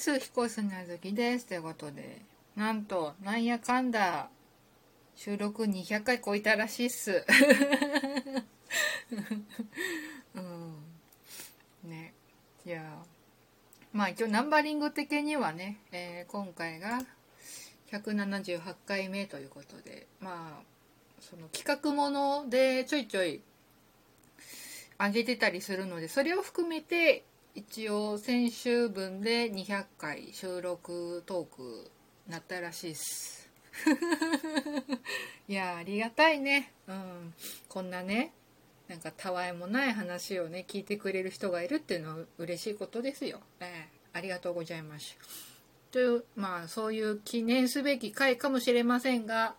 ます彦砂月ですということでなんとなんやかんだ収録200回超えたらしいっす。うん。ね。いや。まあ一応ナンバリング的にはね、えー、今回が178回目ということでまあその企画ものでちょいちょい上げてたりするのでそれを含めて一応先週分で200回収録トークなったらしいっす。いやありがたいね。うん。こんなねなんかたわいもない話をね聞いてくれる人がいるっていうのは嬉しいことですよ、えー、ありがとうございます。というまあそういう記念すべき回かもしれませんが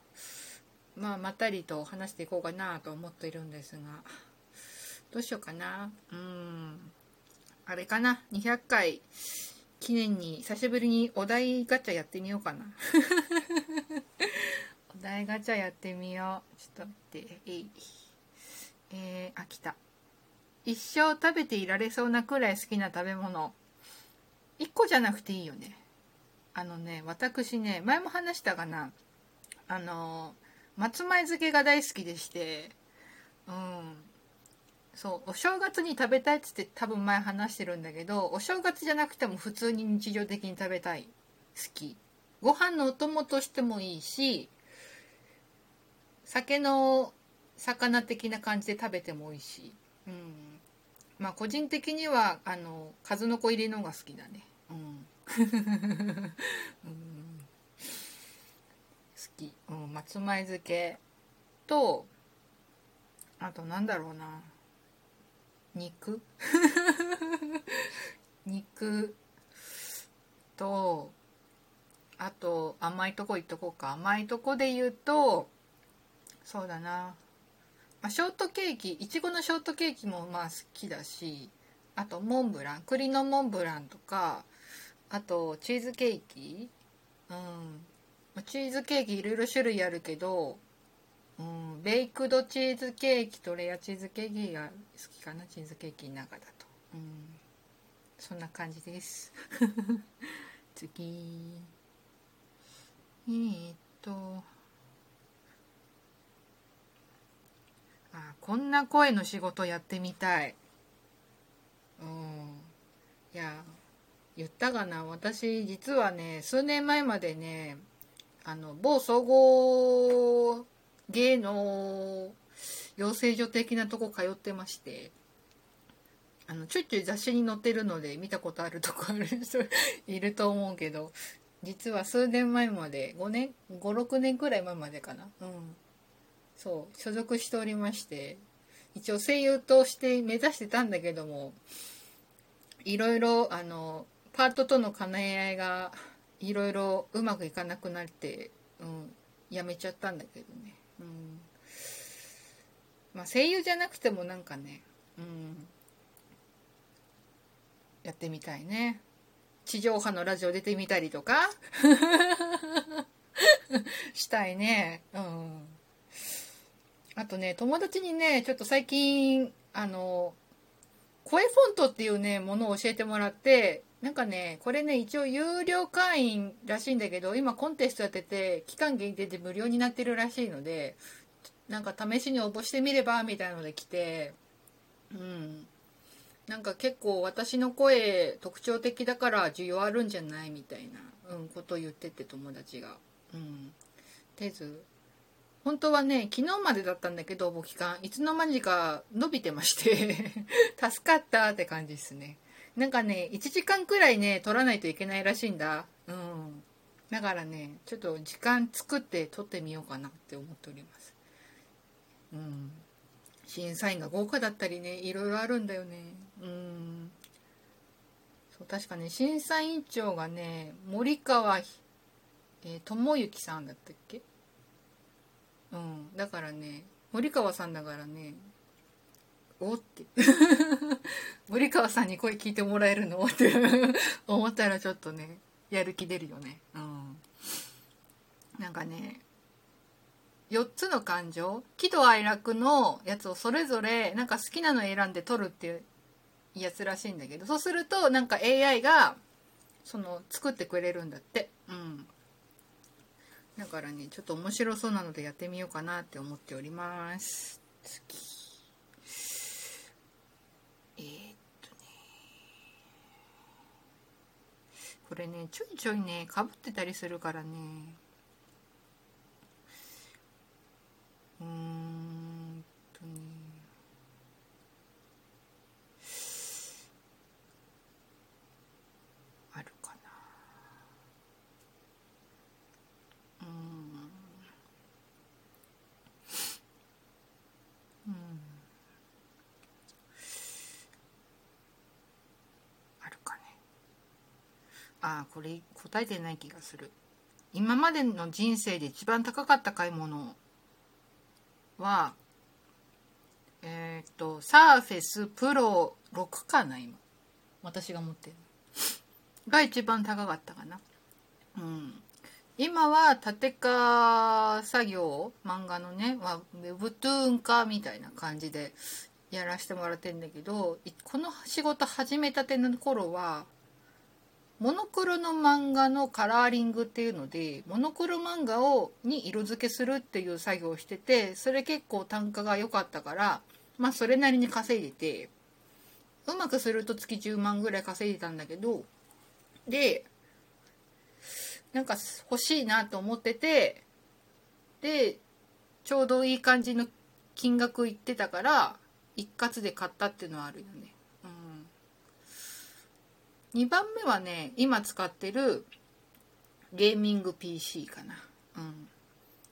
まあまったりと話していこうかなと思っているんですが。どうしようかな。うん。あれかな？200回。記念に久しぶりにお題ガチャやってみようかな。お題ガチャやってみよう。ちょっと待って。えいえー、あ来た。一生食べていられそうなくらい好きな食べ物。1個じゃなくていいよね。あのね私ね前も話したかな。あの松前漬けが大好きでして。うん。そうお正月に食べたいっつって多分前話してるんだけどお正月じゃなくても普通に日常的に食べたい。好き。ご飯のお供としてもいいし酒の魚的な感じで食べてもいいし、うん、まあ個人的にはあの数の子入りのが好きだね、うん。うん、好き、うん、松前漬けとあとなんだろうな。肉？肉とあと甘いとこ行っとこうか。甘いとこで言うとそうだな、まあ、ショートケーキいちごのショートケーキもまあ好きだしあとモンブラン栗のモンブランとかあとチーズケーキ。うん。チーズケーキいろいろ種類あるけどうん、ベイクドチーズケーキとレアチーズケーキが好きかなチーズケーキの中だと、うん、そんな感じです。次。えー、っと。あこんな声の仕事やってみたい。うん。いや言ったかな。私実はね数年前までねあの某総合芸能養成所的なとこ通ってましてあのちょいちょい雑誌に載ってるので見たことあるとこある人 いると思うけど実は数年前まで5年56年くらい前までかな。うん。そう所属しておりまして一応声優として目指してたんだけどもいろいろあのパートとの兼ね合いがいろいろうまくいかなくなって、うん、やめちゃったんだけどね。まあ声優じゃなくてもなんかねうん。やってみたいね。地上波のラジオ出てみたりとか。したいね。うん。あとね友達にねちょっと最近あの声フォントっていうねものを教えてもらってなんかねこれね一応有料会員らしいんだけど今コンテストやってて期間限定で無料になってるらしいのでなんか試しに応募してみればみたいなので来てうんなんか結構私の声特徴的だから需要あるんじゃないみたいな、うん、ことを言ってて友達が。うん。てず本当はね昨日までだったんだけど応募期間いつの間にか伸びてまして 助かったって感じですね。なんかね1時間くらいね撮らないといけないらしいんだ。うん。だからねちょっと時間作って撮ってみようかなって思っております。うん。審査員が豪華だったりねいろいろあるんだよね。うん。そう確かね審査委員長がね森川、えー、智之さんだったっけ？うん。だからね森川さんだからねおって。森川さんに声聞いてもらえるの？って思ったらちょっとねやる気出るよね。うん。なんかね4つの感情喜怒哀楽のやつをそれぞれなんか好きなの選んで撮るっていうやつらしいんだけどそうするとなんか AI がその作ってくれるんだって。うん。だからねちょっと面白そうなのでやってみようかなって思っております。次えー、っとねこれねちょいちょいねかぶってたりするからね。うんとねあるかなうーんうんあるかねあこれ答えてない気がする。今までの人生で一番高かった買い物はえっ、とサーフェスプロ6かな今。私が持ってるが一番高かったかな。うん。今は縦化作業漫画のね、ウェブトゥーン化みたいな感じでやらせてもらってんだけどこの仕事始めたての頃はモノクロの漫画のカラーリングっていうのでモノクロ漫画をに色付けするっていう作業をしててそれ結構単価が良かったからまあそれなりに稼いでてうまくすると月10万ぐらい稼いでたんだけどでなんか欲しいなと思っててでちょうどいい感じの金額いってたから一括で買ったっていうのはあるよね。2番目はね今使ってるゲーミング PC かな。うん、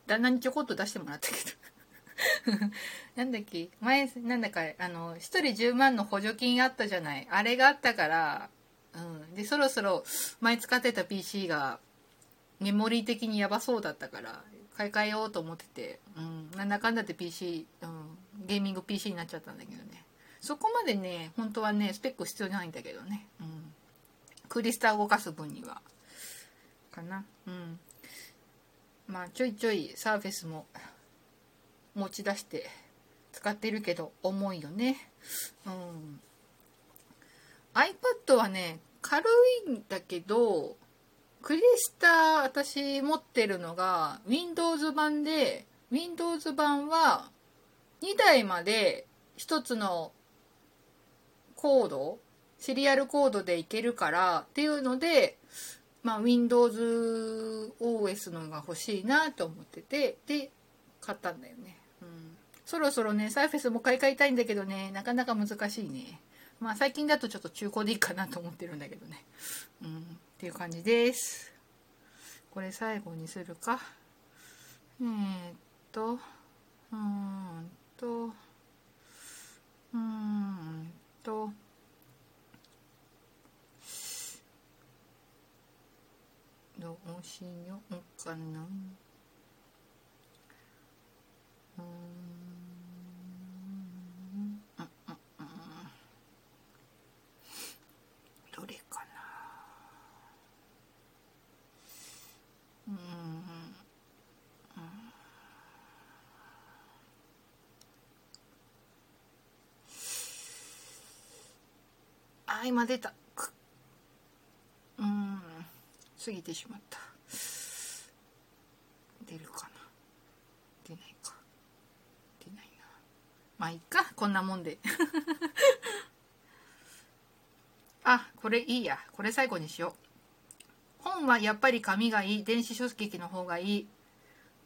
旦那にちょこっと出してもらったけど。なんだっけ？前なんだかあの1人10万の補助金あったじゃない。あれがあったから、うん、でそろそろ前使ってた PC がメモリー的にやばそうだったから買い替えようと思ってて、うん、なんだかんだって PC、うん、ゲーミング PC になっちゃったんだけどね。そこまでね本当はねスペック必要ないんだけどね、クリスタ動かす分には。かな。うん。まあちょいちょいサーフェスも持ち出して使ってるけど重いよね。うん。iPad はね軽いんだけどクリスタ私持ってるのが Windows 版で Windows 版は2台まで1つのコードシリアルコードでいけるからっていうので、まあ、Windows OS のが欲しいなと思っててで買ったんだよね、うん、そろそろねサーフェスも買い替えたいんだけどねなかなか難しいね。まあ最近だとちょっと中古でいいかなと思ってるんだけどね。うん。っていう感じです。これ最後にするか。えー、っとうーんとうーんとどうしようかな。うーん。うん。うん。うん。どれかな。うん。あ今出た。過ぎてしまった。出るかな？出ないか。出ないな。まあいいか。こんなもんで。あこれいいや。これ最後にしよう。本はやっぱり紙がいい。電子書籍の方がいい。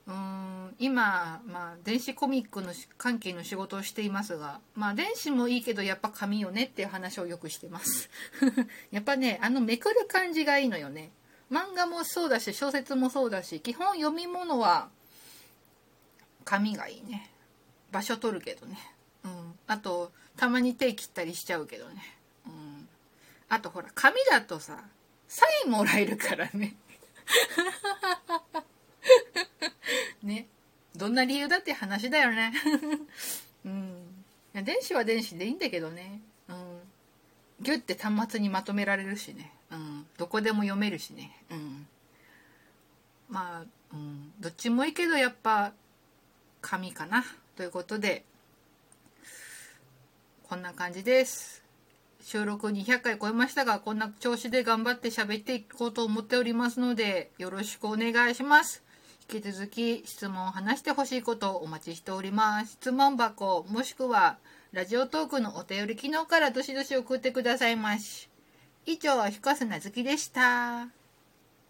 うーん。今、まあ、電子コミックの関係の仕事をしていますが、まあ、電子もいいけどやっぱ紙よねっていう話をよくしてます。やっぱねあのめくる感じがいいのよね。漫画もそうだし小説もそうだし基本読み物は紙がいいね。場所取るけどね。うん。あとたまに手切ったりしちゃうけどね。うん。あとほら紙だとさサインもらえるからね。ね。どんな理由だって話だよね。うん。電子は電子でいいんだけどね。うん。ギュッて端末にまとめられるしね、どこでも読めるしね、うん、まあ、うん、どっちもいいけどやっぱ紙かなということでこんな感じです収録200回超えましたが、こんな調子で頑張って喋っていこうと思っておりますので、よろしくお願いします。引き続き質問を話してほしいことをお待ちしております。質問箱、もしくは、ラジオトークのお便り機能からどしどし送ってくださいまし。以上、ひこすなずきでした。